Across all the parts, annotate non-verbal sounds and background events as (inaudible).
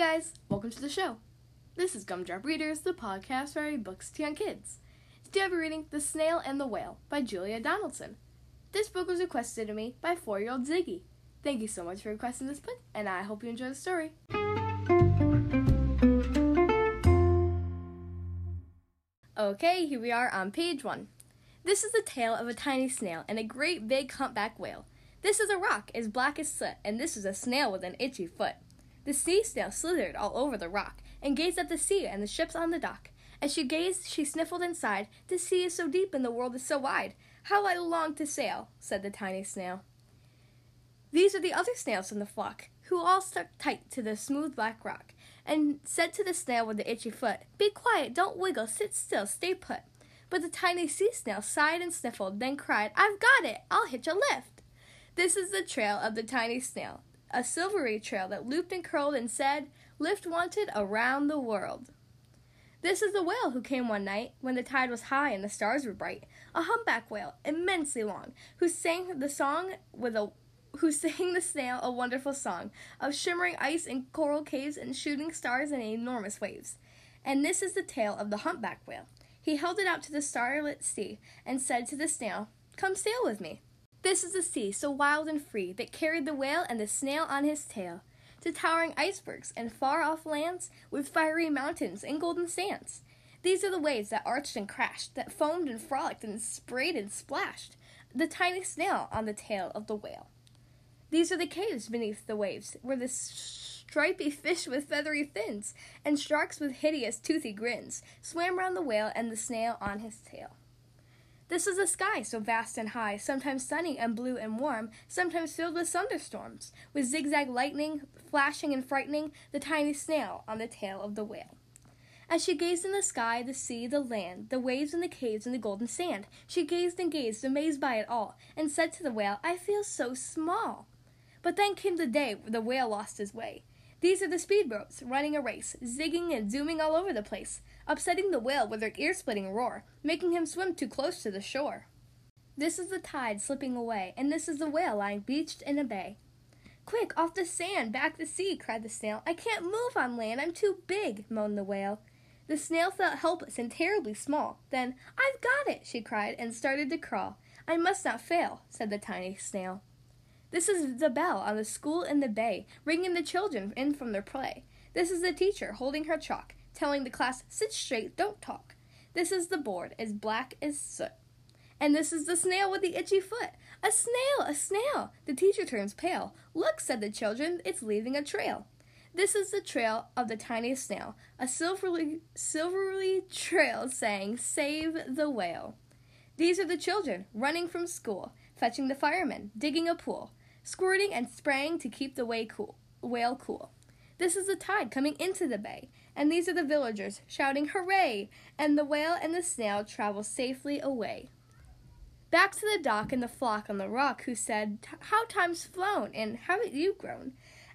guys, welcome to the show. This is Gumdrop Readers, the podcast read books to young kids. Today I'll be reading The Snail and the Whale by Julia Donaldson. This book was requested to me by four year old Ziggy. Thank you so much for requesting this book, and I hope you enjoy the story. Okay, here we are on page one. This is the tale of a tiny snail and a great big humpback whale. This is a rock as black as soot, and this is a snail with an itchy foot. The sea snail slithered all over the rock, and gazed at the sea and the ships on the dock. As she gazed, she sniffled and sighed, The sea is so deep and the world is so wide. How I long to sail, said the tiny snail. These are the other snails in the flock, who all stuck tight to the smooth black rock, and said to the snail with the itchy foot, Be quiet, don't wiggle, sit still, stay put. But the tiny sea snail sighed and sniffled, then cried, I've got it, I'll hitch a lift. This is the trail of the tiny snail, a silvery trail that looped and curled and said, Lift wanted around the world. This is the whale who came one night when the tide was high and the stars were bright, a humpback whale, immensely long, who sang the song with a who (laughs) sang the snail a wonderful song of shimmering ice and coral caves and shooting stars and enormous waves. And this is the tale of the humpback whale. He held it out to the starlit sea and said to the snail, Come sail with me. This is the sea, so wild and free, that carried the whale and the snail on his tail to towering icebergs and far off lands with fiery mountains and golden sands. These are the waves that arched and crashed, that foamed and frolicked and sprayed and splashed the tiny snail on the tail of the whale. These are the caves beneath the waves, where the stripy fish with feathery fins and sharks with hideous toothy grins swam round the whale and the snail on his tail. This is a sky so vast and high, sometimes sunny and blue and warm, sometimes filled with thunderstorms, with zigzag lightning flashing and frightening the tiny snail on the tail of the whale. As she gazed in the sky, the sea, the land, the waves and the caves and the golden sand, she gazed and gazed, amazed by it all, and said to the whale, I feel so small. But then came the day the whale lost his way. These are the speedboats running a race, zigging and zooming all over the place, upsetting the whale with their ear splitting roar, making him swim too close to the shore. This is the tide slipping away, and this is the whale lying beached in a bay. Quick, off the sand, back the sea, cried the snail. I can't move on land, I'm too big, moaned the whale. The snail felt helpless and terribly small. Then, I've got it, she cried, and started to crawl. I must not fail, said the tiny snail. This is the bell on the school in the bay, ringing the children in from their play. This is the teacher holding her chalk, telling the class, sit straight, don't talk. This is the board, as black as soot. And this is the snail with the itchy foot. A snail, a snail! The teacher turns pale. Look, said the children, it's leaving a trail. This is the trail of the tiniest snail, a silvery, silvery trail saying, Save the whale. These are the children running from school, fetching the firemen, digging a pool squirting and spraying to keep the way cool, whale cool. This is the tide coming into the bay, and these are the villagers shouting hooray, and the whale and the snail travel safely away. Back to the dock and the flock on the rock, who said, How time's flown, and how have you grown?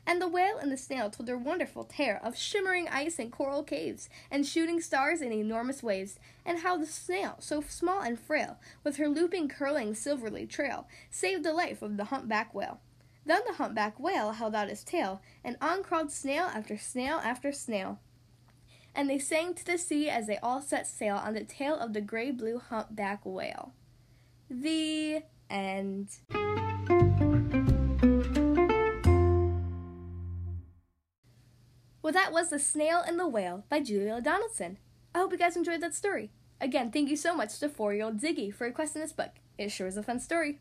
And the whale and the snail told their wonderful tale of shimmering ice and coral caves, and shooting stars and enormous waves, and how the snail, so small and frail, with her looping, curling, silvery trail, saved the life of the humpback whale. Then the humpback whale held out his tail, and on crawled snail after snail after snail. And they sang to the sea as they all set sail on the tail of the gray blue humpback whale. The end. Well, that was The Snail and the Whale by Julia Donaldson. I hope you guys enjoyed that story. Again, thank you so much to four year old Ziggy for requesting this book. It sure is a fun story.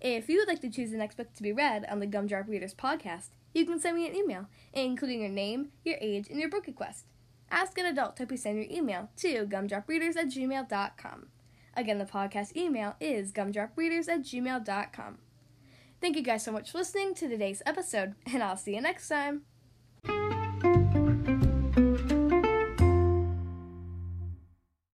If you would like to choose the next book to be read on the Gumdrop Readers podcast, you can send me an email, including your name, your age, and your book request. Ask an adult to please send your email to gumdropreaders at gmail.com. Again, the podcast email is gumdropreaders at gmail.com. Thank you guys so much for listening to today's episode, and I'll see you next time.